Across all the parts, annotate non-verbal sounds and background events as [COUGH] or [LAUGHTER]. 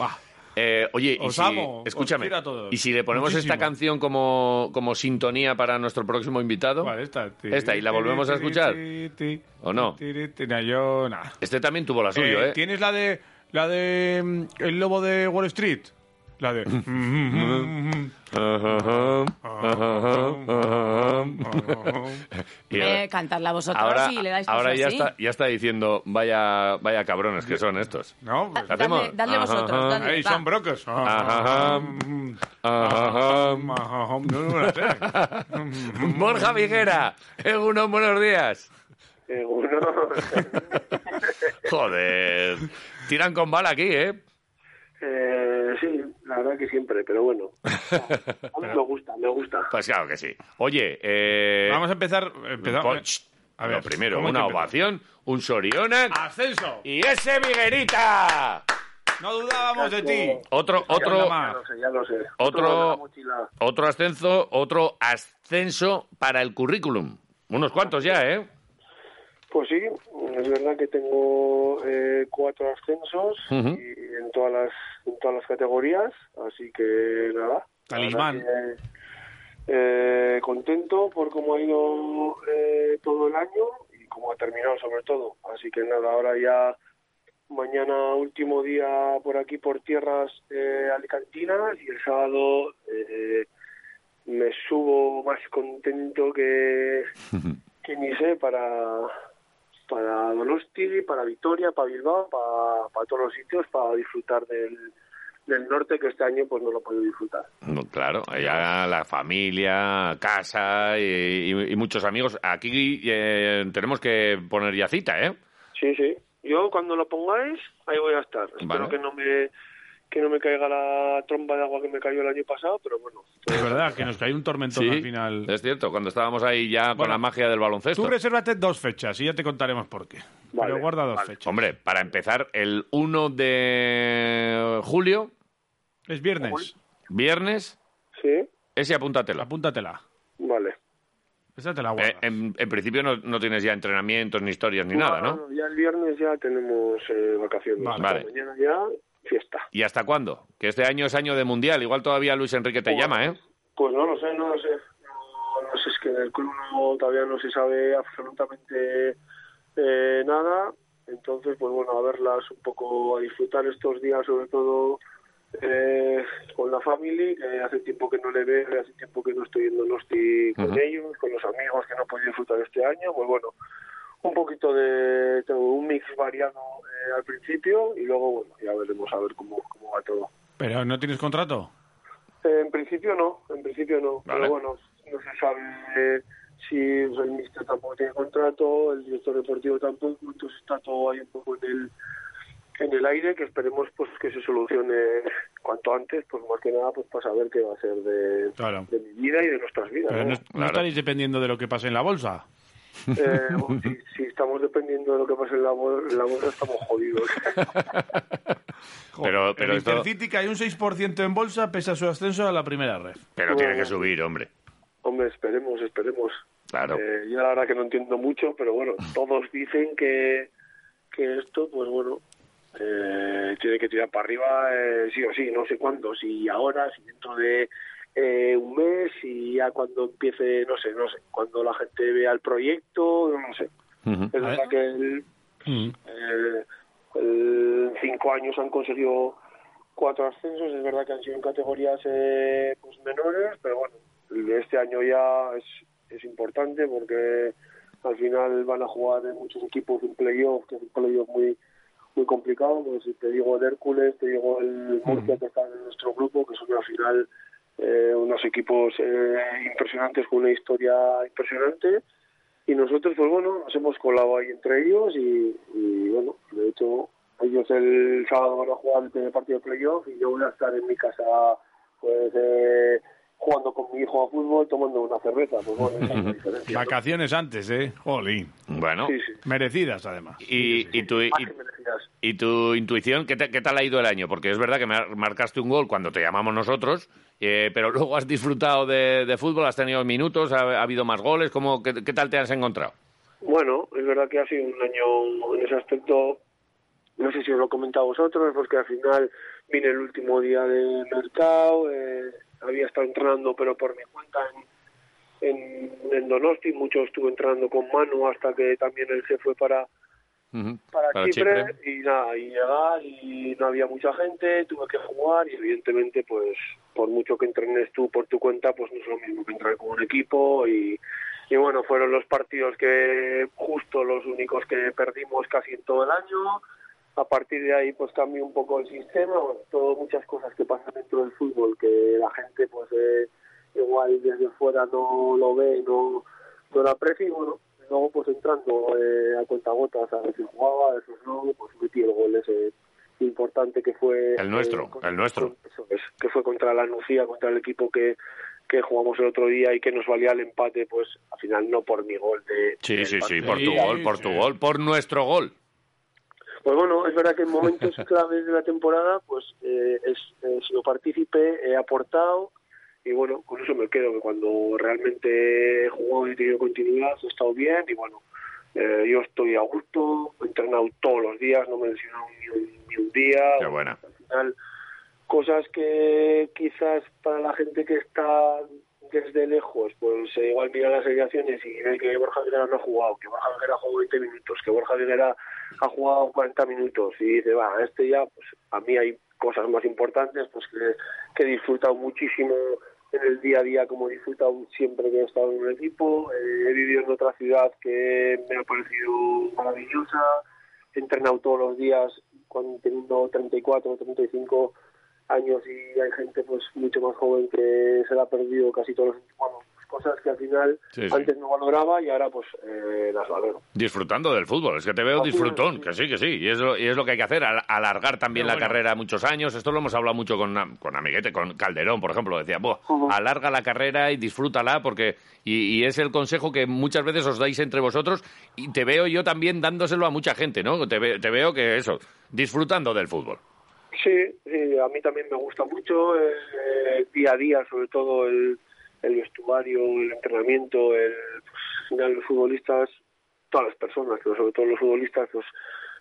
Va. Eh, oye, y Os si, amo, escúchame, y si le ponemos Muchísimo. esta canción como, como sintonía para nuestro próximo invitado, Vale, esta. Esta, ¿y la volvemos a escuchar? ¿O no? No, yo nada. este también tuvo la suya, Eh, ¿eh? ¿Tienes la de la de mm, el lobo de Wall Street? La de Y Eh, cantadla vosotros ahora y le dais ahora ya así. está, ya está diciendo, vaya, vaya cabrones que son estos. No, pues, Da- ¿Hacemos? Dadle, dadle vosotros, va. son brocos. [LAUGHS] Borja Viguera, unos buenos días. [LAUGHS] Joder, tiran con bala aquí, ¿eh? eh, sí, la verdad que siempre, pero bueno. [LAUGHS] A mí me gusta, me gusta. Pues claro que sí. Oye, eh, Vamos a empezar. empezamos- lo primero, ¿cómo hay una ovación, un Sorionac ¡Ascenso! y ese Viguerita. No dudábamos de ti. Otro, otro, llama. Ya lo sé, ya lo sé. Otro- mochila. otro ascenso, otro ascenso para el currículum. Unos cuantos ya, ¿eh? Pues sí, es verdad que tengo eh, cuatro ascensos y en todas las en todas las categorías, así que nada. Talismán. que, eh, contento por cómo ha ido eh, todo el año y cómo ha terminado sobre todo. Así que nada, ahora ya mañana último día por aquí por tierras eh, alicantinas y el sábado eh, me subo más contento que [LAUGHS] que ni sé para para Donosti, para Vitoria, para Bilbao, para, para todos los sitios, para disfrutar del, del norte que este año pues no lo puedo disfrutar. No, Claro, ya la familia, casa y, y- y muchos amigos. Aquí eh, tenemos que poner ya cita, ¿eh? Sí, sí. Yo cuando lo pongáis, ahí voy a estar. Vale. Espero que no me que no me caiga la tromba de agua que me cayó el año pasado, pero bueno. Es verdad que nos cayó un tormentón al final. es cierto, cuando estábamos ahí ya con la magia del baloncesto. Tú resérvate dos fechas y ya te contaremos por qué. Vale, Pero guarda dos vale. fechas. Hombre, para empezar, el 1 de julio, Es viernes. viernes, Sí, ese apúntatelo. Apúntatela. vale. Esa te la Eh, en, en principio no, no tienes ya entrenamientos, ni historias, ni nada, ¿no? Ya el viernes ya tenemos eh, vacaciones. Vale. Vale. Mañana ya fiesta. ¿Y hasta cuándo? Que este año es año de mundial. Igual todavía Luis Enrique te Bueno. llama, ¿eh? Pues no lo sé, no lo sé. No, no sé, es que en el club no- todavía no se sabe absolutamente eh, nada. Entonces, pues bueno, a verlas un poco, a disfrutar estos días, sobre todo eh, con la familia, que hace tiempo que no le veo, hace tiempo que no estoy yendo, estoy con ellos, con los amigos que no he podido disfrutar este año. Pues bueno, un poquito de tengo un mix variado eh, al principio y luego, bueno, ya veremos a ver cómo, cómo va todo. ¿Pero no tienes contrato? Eh, En principio no, en principio no. Vale. Pero bueno, no se sabe eh, si el mister tampoco tiene contrato, el director deportivo tampoco, entonces está todo ahí un poco en el en el aire que esperemos pues que se solucione cuanto antes, pues más que nada pues para saber qué va a ser de, Claro. de mi vida y de nuestras vidas. Pero ¿no? no, no Claro. estaréis dependiendo de lo que pase en la bolsa. Eh, [LAUGHS] bueno, si, si estamos dependiendo de lo que pase en la, en la bolsa estamos jodidos. [LAUGHS] Pero, pero el esto- Intercity cae un 6% en bolsa pese a su ascenso a la primera red. Pero tiene que subir, hombre. Hombre, esperemos, esperemos. Claro. Eh, yo la verdad que no entiendo mucho, pero bueno, [LAUGHS] todos dicen que, que esto, pues bueno, eh, tiene que tirar para arriba eh, sí o sí, no sé cuándo, si ahora, si dentro de eh, un mes, si ya cuando empiece, no sé, no sé, cuando la gente vea el proyecto, no sé. Es verdad que el, eh, el- cinco años han conseguido cuatro ascensos, es verdad que han sido en categorías eh, pues menores, pero bueno, el de este año ya es, es importante porque al final van a jugar en muchos equipos un playoff, que es un playoff muy muy complicado, pues si te digo el Hércules, te digo el Murcia que está en nuestro grupo, que son al final eh, unos equipos eh, impresionantes con una historia impresionante y nosotros pues bueno nos hemos colado ahí entre ellos y, y, bueno de hecho ellos el sábado van a jugar el primer partido de playoff y yo voy a estar en mi casa pues eh, jugando con mi hijo a fútbol tomando una cerveza. Pues bueno, esa es la diferencia, ¿no? Vacaciones antes, ¿eh? Jolín. Bueno, Sí, sí. Merecidas, además. y, y, tu, Más y, que merecidas. Y tu intuición, ¿qué, te- qué tal ha ido el año? Porque es verdad que mar- marcaste un gol cuando te llamamos nosotros, eh, pero [LAUGHS] luego has disfrutado de, fútbol, has tenido minutos, ha, ha habido más goles, ¿cómo, qué, tal te has encontrado? Bueno, es verdad que ha sido un año en ese aspecto, no sé si os lo he comentado vosotros, pues que al final vine el último día de mercado, eh, había estado entrenando pero por mi cuenta en, en, en Donosti, mucho estuve entrenando con Manu hasta que también él se fue para, Para, para Chipre, Chipre. y nada, y llegar y no había mucha gente, tuve que jugar y evidentemente pues por mucho que entrenes tú por tu cuenta pues no es lo mismo que entrenar con un equipo y, y bueno, fueron los partidos que justo los únicos que perdimos casi en todo el año. A partir de ahí pues cambió un poco el sistema, bueno, todo muchas cosas que pasan dentro del fútbol que la gente pues eh, igual desde fuera no lo ve, no, no lo aprecia y bueno, luego pues entrando eh, a cuentagotas a veces jugaba, a veces no, pues metí el gol ese importante que fue El nuestro, eh, el nuestro. eso es, que fue contra la Nucía, contra el equipo que, que jugamos el otro día y que nos valía el empate, pues al final no por mi gol de Sí, sí, sí, por tu gol, por tu sí. gol, por nuestro gol. Pues bueno, es verdad que en momentos [LAUGHS] claves de la temporada, pues eh, es, he sido partícipe, he aportado y bueno, con eso me quedo, que cuando realmente he jugado y he tenido continuidad, he estado bien y bueno, eh, yo estoy a gusto, he entrenado todos los días, no me he ni un, ni un día. Qué buena. Al final, cosas que quizás para la gente que está desde lejos, pues eh, igual mira las alineaciones y ve que Borja Viguera no ha jugado, que Borja Viguera ha jugado 20 minutos, que Borja Viguera ha jugado 40 minutos y dice, va, este ya, pues a mí hay cosas más importantes, pues que, que he disfrutado muchísimo en el día a día como he disfrutado siempre que he estado en un equipo, eh, he vivido en otra ciudad que me ha parecido maravillosa, he entrenado todos los días cuando teniendo 34 o 35 años y hay gente pues mucho más joven que se la ha perdido casi todos los bueno, cosas que al final Sí, sí. antes no valoraba y ahora pues eh, las valoro. Disfrutando del fútbol, es que te veo Así disfrutón, que sí, que sí, y es lo, y es lo que hay que hacer, al- alargar también la bueno. carrera muchos años, esto lo hemos hablado mucho con, con Amiguete, con Calderón, por ejemplo, decía, "Buah, Ujú. alarga la carrera y disfrútala, porque, y, y es el consejo que muchas veces os dais entre vosotros, y te veo yo también dándoselo a mucha gente, ¿no? Te, te veo que eso, disfrutando del fútbol. Sí, sí, a mí también me gusta mucho eh, eh, día a día, sobre todo el, el vestuario, el entrenamiento, el, al final los futbolistas, todas las personas, pero sobre todo los futbolistas, pues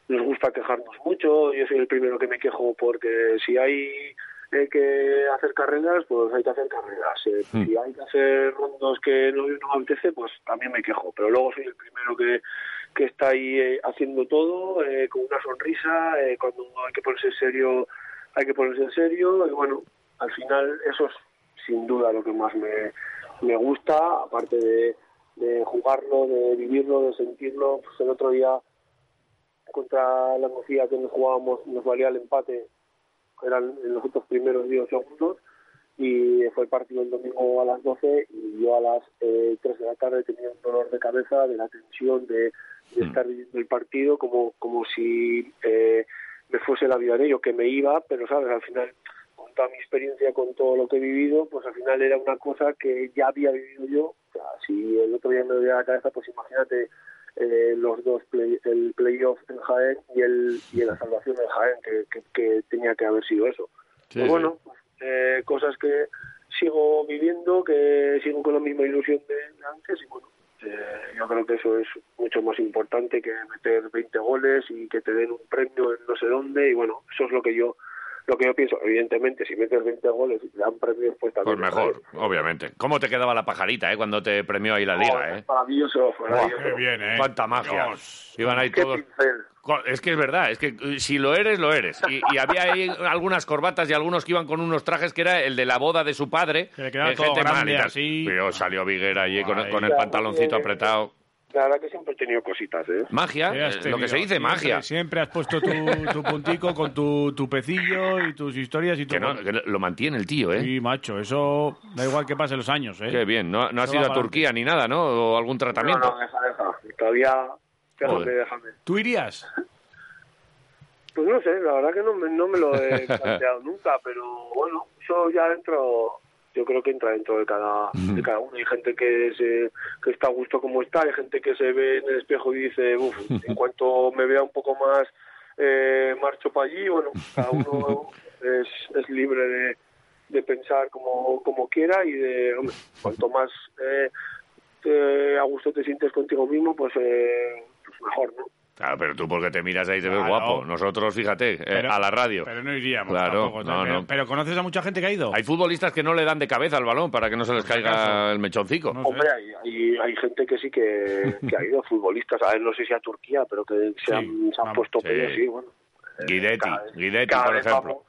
nos gusta quejarnos mucho. Yo soy el primero que me quejo porque si hay eh, que hacer carreras, pues hay que hacer carreras. Eh, Hmm. Si hay que hacer rondos que no, no me apetece, pues también me quejo. Pero luego soy el primero que, que está ahí eh, haciendo todo eh, con una sonrisa. eh, cuando hay que ponerse en serio, hay que ponerse en serio. Y bueno, al final eso es sin duda lo que más me, me gusta, aparte de, de jugarlo, de vivirlo, de sentirlo. Pues el otro día contra la Mocía que nos jugábamos nos valía el empate, eran en los otros primeros 10 segundos y fue el partido el domingo a las 12 y yo a las eh, 3 de la tarde tenía un dolor de cabeza de la tensión de, de Mm. estar viviendo el partido como como si eh, me fuese la vida en ello, que me iba, pero sabes, al final toda mi experiencia, con todo lo que he vivido, pues al final era una cosa que ya había vivido yo. O sea, si el otro día me dolía la cabeza, pues imagínate eh, los dos, play- el playoff en Jaén y el y la salvación en Jaén, que, que, que tenía que haber sido eso. Sí, Pues bueno, pues, eh, cosas que sigo viviendo, que sigo con la misma ilusión de de antes y bueno, eh, yo creo que eso es mucho más importante que meter 20 goles y que te den un premio en no sé dónde y bueno, eso es lo que yo lo que yo pienso. Evidentemente, si metes 20 goles y te dan premios, pues Pues también... mejor, obviamente. ¿Cómo te quedaba la pajarita, eh, cuando te premió ahí la liga, eh? Maravilloso, maravilloso. qué bien, ¿eh? Cuánta magia. Dios. Iban ahí Qué todos... pincel. Es que es verdad, es que eh, si lo eres, lo eres. Y, y había ahí algunas corbatas y algunos que iban con unos trajes que era el de la boda de su padre. Que le quedaba eh, todo gente grande así. Pero salió Viguera allí con, el pantaloncito apretado. La verdad que siempre he tenido cositas, ¿eh? Magia, eh, lo que se dice Siempre- magia. Siempre has puesto tu, tu puntico con tu, tu pecillo y tus historias y tu... Que, no, que lo mantiene el tío, ¿eh? Sí, macho, eso da igual que pasen los años, ¿eh? Qué bien. No, no has ido a Turquía ni nada, ¿no? O algún tratamiento. No, no, deja, deja. Todavía... Déjame, Joder. déjame. ¿Tú irías? Pues no sé, la verdad que no me, no me lo he [LAUGHS] planteado nunca, pero bueno, eso ya dentro, yo creo que entra dentro de cada, de cada uno. Hay gente que, se, que está a gusto como está, hay gente que se ve en el espejo y dice, uff, en cuanto me vea un poco más, eh, marcho para allí, bueno, cada uno es, es libre de, de pensar como, como quiera y de, hombre, cuanto más eh, te- a gusto te sientes contigo mismo, pues, eh, pues mejor, ¿no? Claro, pero tú porque te miras ahí te ves Claro. guapo. Nosotros, fíjate, eh, a la radio. Pero no iríamos Claro, tampoco. no, pero, no. pero ¿conoces a mucha gente que ha ido? Hay futbolistas que no le dan de cabeza al balón para que no se les caiga el mechoncico. No sé. Hombre, hay, hay, hay gente que sí que, que ha ido, futbolistas, a ver, no sé si a Turquía, pero que se han, se han vamos, puesto sí. sí, bueno. Eh, Guidetti, cada vez- Guidetti, cada por ejemplo. vamos.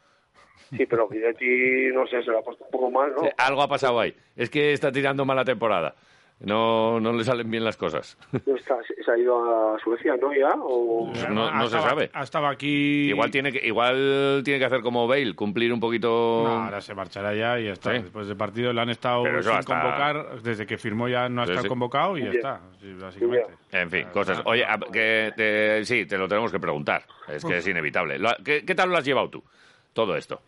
Sí, pero Guidetti, no sé, se lo ha puesto un poco mal, ¿no? Algo ha pasado ahí. Es que está tirando mala temporada. No, no le salen bien las cosas. No está- se ha ido a Suecia, ¿no? Ya, o... Pues no- no se sabe. Estaba aquí. Igual tiene que igual tiene que hacer como Bale, cumplir un poquito. No, ahora se marchará ya y ya está. Sí. Después del partido le han estado sin hasta- convocar. Desde que firmó ya no ha Sí, estado sí. convocado y ya está. Sí, básicamente. En fin, cosas. Oye, a- que te- sí, te lo tenemos que preguntar. Es que es inevitable. ¿Qué, qué tal lo has llevado tú? Todo esto.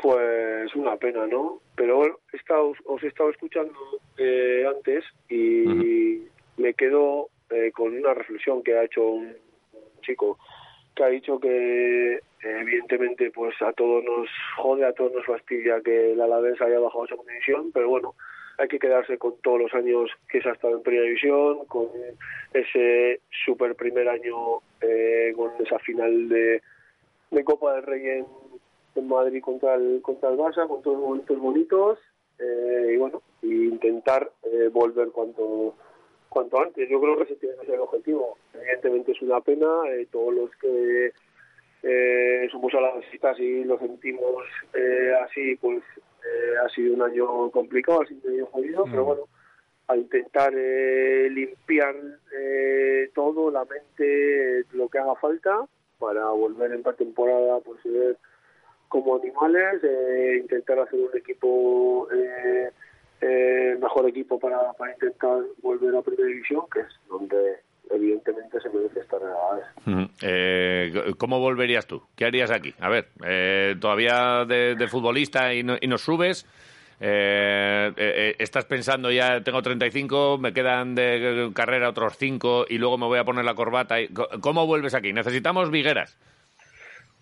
Pues una pena, ¿no? Pero bueno, he estado- os he estado escuchando eh, antes y me quedo eh, con una reflexión que ha hecho un, un chico que ha dicho que evidentemente pues a todos nos jode, a todos nos fastidia que el Alavés haya bajado a segunda división, pero bueno, hay que quedarse con todos los años que se ha estado en primera división, con ese super primer año, eh, con esa final de, de Copa del Rey en, en Madrid contra el contra el Barça, con todos los momentos bonitos eh, y bueno, y intentar eh, volver cuanto cuanto antes. Yo creo que ese tiene que ser el objetivo. Evidentemente es una pena, eh, todos los que eh, somos a las visitas y lo sentimos así, pues ha sido un año complicado, ha sido un año jodido, pero bueno, a intentar eh, limpiar eh, todo, la mente, lo que haga falta para volver en temporada pues eh, como animales, eh, intentar hacer un equipo, eh, eh, mejor equipo para, para intentar volver a primera división, que es donde evidentemente se merece estar a la vez. Ujú. Eh, ¿Cómo volverías tú? ¿Qué harías aquí? A ver, eh, todavía de, futbolista y, no- y nos subes. Eh, eh, eh, estás pensando ya, tengo 35, me quedan de carrera otros 5 y luego me voy a poner la corbata. y- ¿Cómo vuelves aquí? Necesitamos vigueras.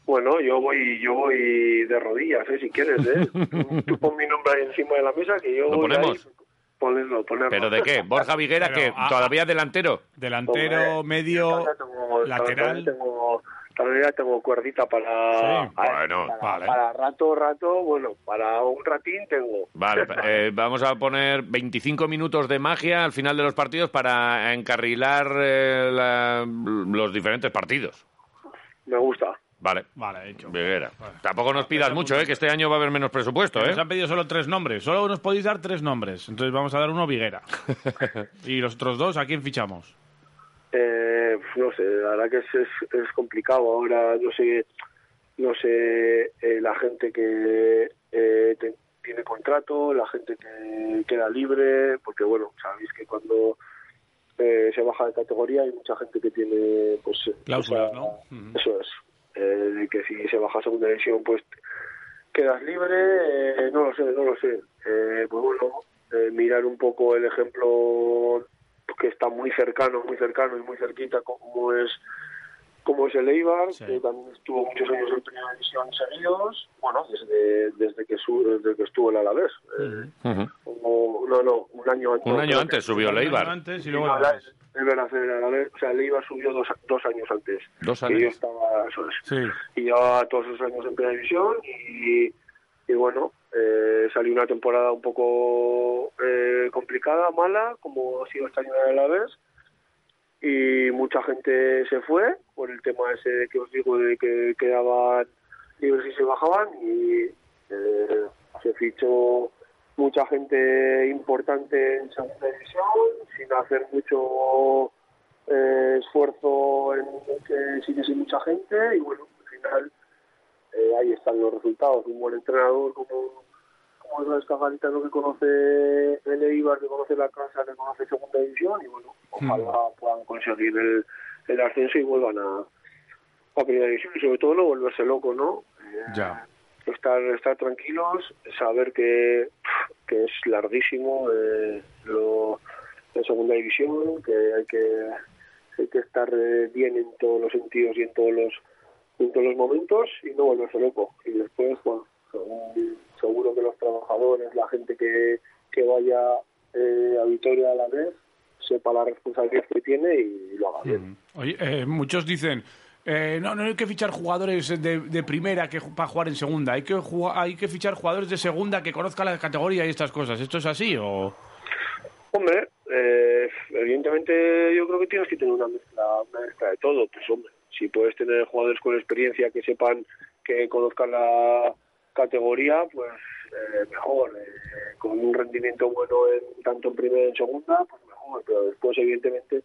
Bueno, yo voy yo voy de rodillas, ¿eh? si quieres. ¿eh? [LAUGHS] Tú- pon mi nombre ahí encima de la mesa que yo ¿Lo voy ponemos? ahí, ponerlo, ponerlo. ¿Pero de qué? ¿Borja Viguera que ah, todavía delantero? Delantero, Hombre, medio, tengo- lateral. Tengo, todavía tengo cuerdita para, Sí, para- bueno, para, vale. para rato, rato, bueno, para un ratín tengo. Vale, eh, vamos a poner 25 minutos de magia al final de los partidos para encarrilar eh, la- los diferentes partidos. Me gusta. Vale. Vale, hecho. Viguera. Tampoco nos pidas mucho, ¿eh? que este año va a haber menos presupuesto. ¿eh? Nos han pedido solo tres nombres. Solo nos podéis dar tres nombres. Entonces vamos a dar uno Viguera. [LAUGHS] y los otros dos, ¿a quién fichamos? Eh, no sé, la verdad que es, es, es complicado ahora, no sé, no sé eh, la gente que eh, te- tiene contrato, la gente que queda libre, porque bueno, sabéis que cuando eh, se baja de categoría hay mucha gente que tiene pues Cláusulas, esa- ¿no? Eso es, eh, de que si se baja a segunda división pues quedas libre, eh, no lo sé, no lo sé. Eh, pues bueno, eh, mirar un poco el ejemplo que está muy cercano, muy cercano y muy cerquita como es como es el Eibar, Sí. que también estuvo muchos años en primera división seguidos, bueno, desde desde que su, desde que estuvo el Alavés. Eh, como- no, no, un año antes. Un año antes subió el Un año Eibar. antes y luego el Alavés. Es verdad, el Alavés, o sea, el Eibar subió dos, dos años antes. Dos yo años. estaba, eso es Sí. y llevaba todos esos años en primera división y, y bueno, eh, salió una temporada un poco eh, complicada, mala, como ha sido este año de la vez y mucha gente se fue por el tema ese que os digo de que quedaban libres y se bajaban y eh, se fichó mucha gente importante en segunda división sin hacer mucho eh, esfuerzo en que siguiese mucha gente y bueno, al final eh, ahí están los resultados. Un buen entrenador como, como es Cagalita, que conoce el Eibar, que conoce la casa, que conoce segunda división y bueno, ojalá puedan conseguir el, el ascenso y vuelvan a, a primera división y sobre todo no volverse loco, ¿no? Ya. Estar estar tranquilos, saber que, que es larguísimo eh, lo, la segunda división, que hay que hay que estar eh, bien en todos los sentidos y en todos los en todos los momentos y no volverse loco. Y después, bueno, seguro que los trabajadores, la gente que, que vaya eh, a Vitoria a la vez, sepa la responsabilidad que tiene y lo haga bien. Oye, eh, muchos dicen, eh, no, no hay que fichar jugadores de, de primera que para jugar en segunda, hay que hay que fichar jugadores de segunda que conozcan la categoría y estas cosas. ¿Esto es así o...? Hombre, eh, evidentemente yo creo que tienes que tener una mezcla, una mezcla de todo. Pues hombre, si puedes tener jugadores con experiencia que sepan, que conozcan la categoría, pues eh, mejor. Eh, con un rendimiento bueno en, tanto en primera y en segunda, pues mejor. Pero después, evidentemente,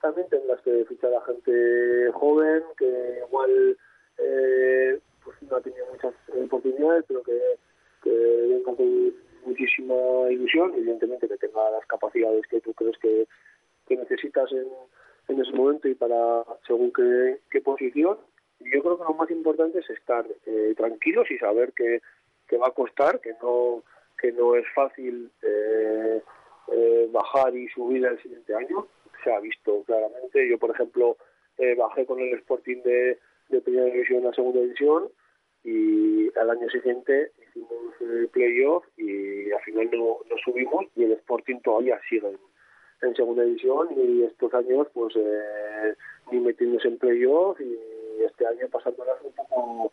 también tendrás que fichar a gente joven que igual eh, pues no ha tenido muchas oportunidades, pero que, que venga muchísima ilusión, evidentemente que tenga las capacidades que tú crees que, que necesitas en, en ese momento y para según qué, qué posición. Yo creo que lo más importante es estar eh, tranquilos y saber que, que va a costar, que no que no es fácil eh, eh, bajar y subir el siguiente año. Se ha visto claramente. Yo, por ejemplo, eh, bajé con el Sporting de, primera división a segunda división y al año siguiente hicimos eh, playoff y al final no, no subimos y el Sporting todavía sigue en, en segunda división y estos años pues eh, ni metiéndose en playoff y este año pasándolas un poco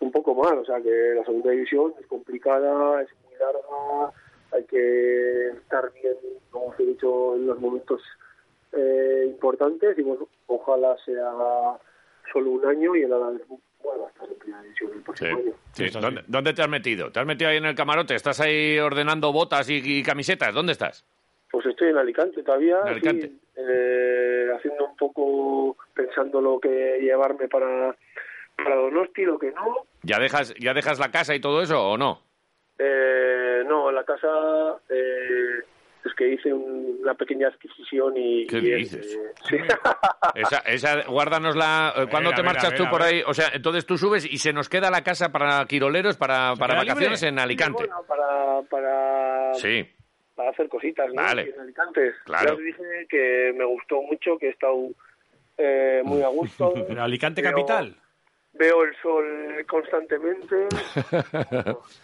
un poco mal, o sea que la segunda división es complicada, es muy larga, hay que estar bien, como os he dicho, en los momentos eh, importantes y bueno, ojalá sea solo un año y el Alavés a estar en primera división el próximo año. Sí. Eso sí. ¿Dónde, dónde te has metido? ¿Te has metido ahí en el camarote? ¿Estás ahí ordenando botas y, y camisetas? ¿Dónde estás? Pues estoy en Alicante todavía, En Alicante. sí, eh, haciendo un poco, pensando lo que llevarme para, para Donosti, lo que no. ¿Ya dejas, ¿Ya dejas la casa y todo eso o no? Eh, no, la casa eh, es que hice un- una pequeña adquisición y... ¿Qué y, dices? eh, sí. [LAUGHS] Esa, esa guárdanosla. eh, ¿Cuándo te marchas tú por ahí? O sea, entonces tú subes y se nos queda la casa para quiroleros, para, para vacaciones libre? en Alicante. Bueno, para, para, Sí, para hacer cositas, ¿no? Vale. En Alicante. Claro. Ya os dije que me gustó mucho, que he estado eh, muy a gusto. [LAUGHS] ¿Pero Alicante Veo- capital? Veo el sol constantemente. [LAUGHS]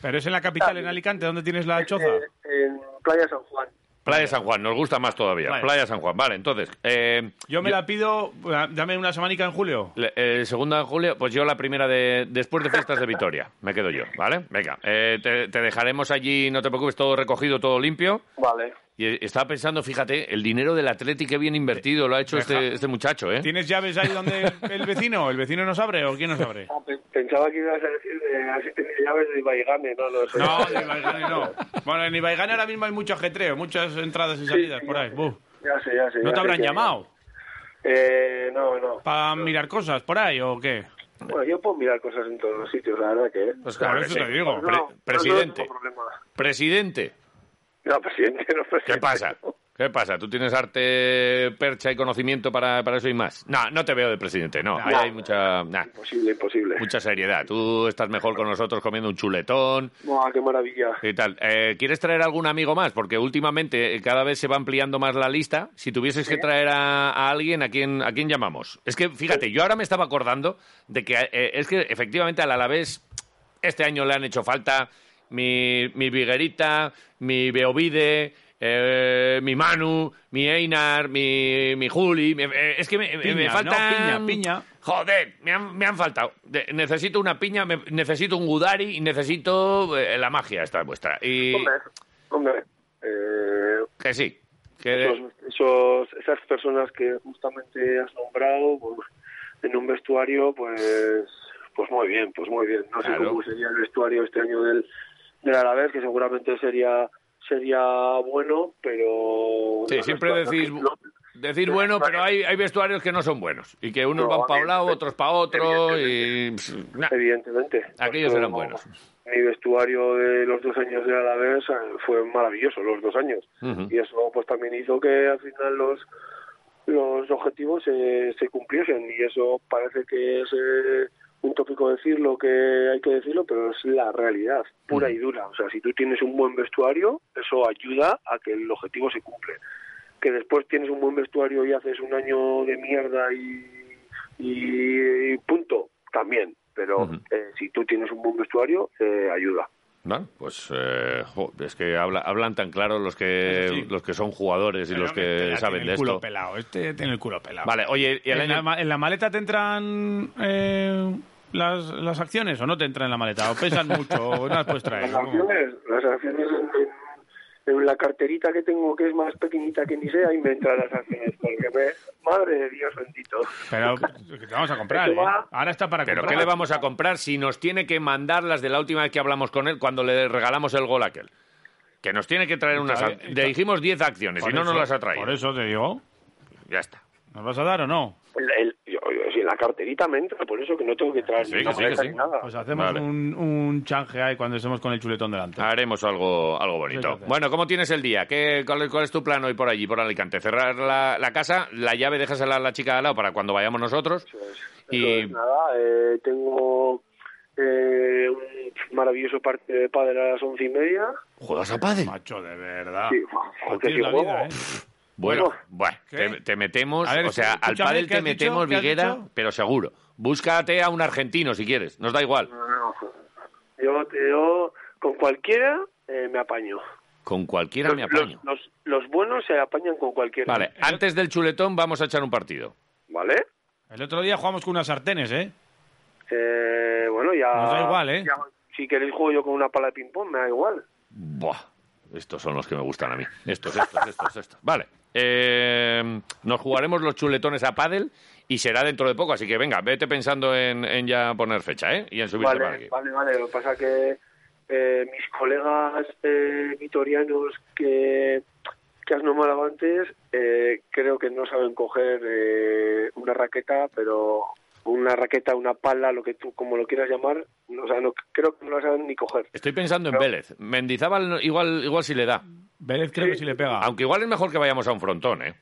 ¿Pero es en la capital, en Alicante? ¿Dónde tienes la choza? Eh, en Playa San Juan. Playa San Juan, nos gusta más todavía. Vale. Playa San Juan, vale, entonces. eh, Yo me la pido, eh, dame una semanica en julio. le- eh, segunda de julio, pues yo la primera de después de fiestas de Vitoria. Me quedo yo, ¿vale? Venga, eh, te, te dejaremos allí, no te preocupes, todo recogido, todo limpio. Vale. Y eh, estaba pensando, fíjate, el dinero del Atleti que bien invertido lo ha hecho este, este muchacho, ¿eh? ¿Tienes llaves ahí donde [LAUGHS] el vecino? ¿El vecino nos abre o quién nos abre? Ah, pe- Pensaba que ibas a decir de así tenía llaves de Baigane, no, no sé. No, en Ibaigane no. Bueno, en Ibaigane ahora mismo hay mucho ajetreo, muchas entradas y salidas por ahí. Buf. Ya sé, ya sé. ¿No ya te sé habrán llamado Eh, no, no. para mirar cosas por ahí o qué? Bueno, yo puedo mirar cosas en todos los sitios, la verdad que... Pues Por claro eso te digo. No, Pre- no, no presidente. No, presidente, no presidente. ¿qué pasa? ¿Qué pasa? ¿Tú tienes arte, percha y conocimiento para, para eso y más? No, no te veo de presidente, no. Hay mucha, nah, Imposible, imposible. mucha seriedad. Tú estás mejor con nosotros comiendo un chuletón Buah, qué maravilla. y tal. Eh, ¿Quieres traer algún amigo más? Porque últimamente eh, cada vez se va ampliando más la lista. Si tuvieses que traer a, a alguien, ¿a quién, ¿a quién llamamos? Es que, fíjate, yo ahora me estaba acordando de que eh, es que efectivamente al Alavés este año le han hecho falta mi, mi Viguerita, mi Beovide, eh, mi Manu, mi Einar, mi, mi Juli. me- eh, es que me, me- me Piña, faltan... ¿no? Piña, piña. Joder, me han, me han faltado. De- necesito una piña, me- necesito un Gudari y necesito eh, la magia esta vuestra. Y Hombre, hombre. Eh, que sí. Que, esos, esos- esas personas que justamente has nombrado pues, en un vestuario, pues pues muy bien, pues muy bien. No Claro. sé cómo sería el vestuario este año del, del Alavés, que seguramente sería sería bueno, pero... sí, siempre decís, decir bueno, pero hay, hay vestuarios que no son buenos. Y que unos No, van para un lado, otros para otro. Y. nah. Evidentemente. Aquellos eran no, buenos. Mi vestuario de los dos años de Alavés eh, fue maravilloso, los dos años. Y eso pues también hizo que al final los los objetivos se, se cumpliesen y eso parece que es eh, un tópico decir lo que hay que decirlo, pero es la realidad pura y dura. O sea, si tú tienes un buen vestuario, eso ayuda a que el objetivo se cumple. Que después tienes un buen vestuario y haces un año de mierda y, y punto, también. Pero eh, si tú tienes un buen vestuario, eh, ayuda. Bueno, pues eh, jo, es que habla- hablan tan claro los que, sí. los que son jugadores y los que saben tiene de el culo esto. pelado. Este tiene el culo pelado. Vale, oye, y el ¿En, la, año... en la maleta te entran eh, las, las acciones o no te entran en la maleta? ¿O pesan mucho o no las puedes traer? Las acciones, las acciones en, en la carterita que tengo, que es más pequeñita que ni sea, y me entran las acciones. Porque me, madre de Dios bendito. Pero que te vamos a comprar, ¿eh? va- Ahora está para ¿Pero comprar. qué le vamos a comprar si nos tiene que mandar las de la última vez que hablamos con él cuando le regalamos el gol aquel? Que nos tiene que traer unas... Le dijimos 10 acciones Por y no nos las ha traído. Por eso te digo. Ya está. ¿Nos vas a dar o no? El, la carterita me entra, por eso que no tengo que traer Sí, ni que sí, que sí. ni nada. Pues hacemos Vale. un, un change ahí cuando estemos con el chuletón delante. Haremos algo, algo bonito. Bueno, ¿cómo tienes el día? ¿Qué, cuál, es- cuál es tu plan hoy por allí, por Alicante? ¿Cerrar la, la casa? ¿La llave déjasela a la chica de al lado para cuando vayamos nosotros? Es. Y- Entonces, nada, eh, tengo eh, un maravilloso parte de padre a las once y media. ¿Juegas a pádel? Macho, de verdad. Sí, ¿Cómo porque si tienes la juego, vida, ¿eh? Bueno, Bueno. te, te metemos, ver, o sea, al pádel ¿qué te dicho? metemos, ¿Qué has Viguera, pero seguro. Búscate a un argentino si quieres, nos da igual. no, no, yo, yo con cualquiera eh, me apaño. Con cualquiera Los, me apaño. los, los- los buenos se apañan con cualquiera. Vale, antes del chuletón vamos a echar un partido. ¿Vale? El otro día jugamos con unas sartenes, ¿eh? Eh, bueno, ya. Nos da igual, ¿eh? ya- si queréis juego yo con una pala de ping-pong, me da igual. Buah, estos son los que me gustan a mí. Estos, estos, estos, estos. Vale. Eh, nos jugaremos los chuletones a pádel y será dentro de poco, así que venga, vete pensando en, en ya poner fecha, ¿eh? Y en subirte para aquí. Vale, vale, vale. Lo que pasa que eh, mis colegas eh, vitorianos que, que has nombrado antes, eh, creo que no saben coger eh, una raqueta, pero una raqueta, una pala, lo que tú como lo quieras llamar, o sea, no, creo que no la saben ni coger. Estoy pensando en Vélez. Mendizábal no- igual, igual si le da. Vélez creo Sí. que sí le pega. Aunque igual es mejor que vayamos a un frontón, ¿eh?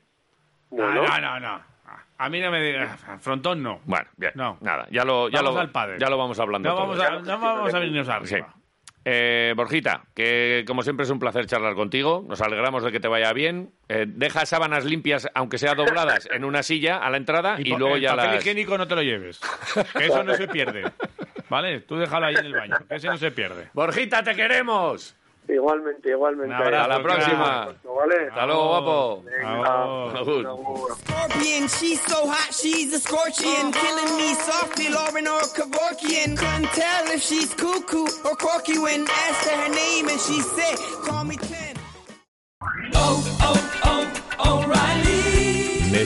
Bueno, Ah, no, no, no. A mí no me digas. Frontón no. Bueno, bien. No. Nada, ya lo, ya Vamos lo, al ya lo vamos hablando. No todo. vamos, a, no vamos a venirnos Sí. arriba. Eh, Borjita, que como siempre es un placer charlar contigo. Nos alegramos de que te vaya bien. Eh, deja sábanas limpias, aunque sea dobladas, en una silla a la entrada y, po- luego el ya papel las... higiénico no te lo lleves. Que eso no se pierde. [LAUGHS] ¿Vale? Tú déjalo ahí en el baño, que ese no se pierde. Borjita, te queremos. igualmente, igualmente. Un abrazo, A la próxima. ¿Vale? Hasta luego, guapo. Scorpion, she's so hot, she's a scorpion, killing me softly, Lauren or Kevorkian. Couldn't tell if she's cuckoo or quirky when asked her her name, and she said, "Call me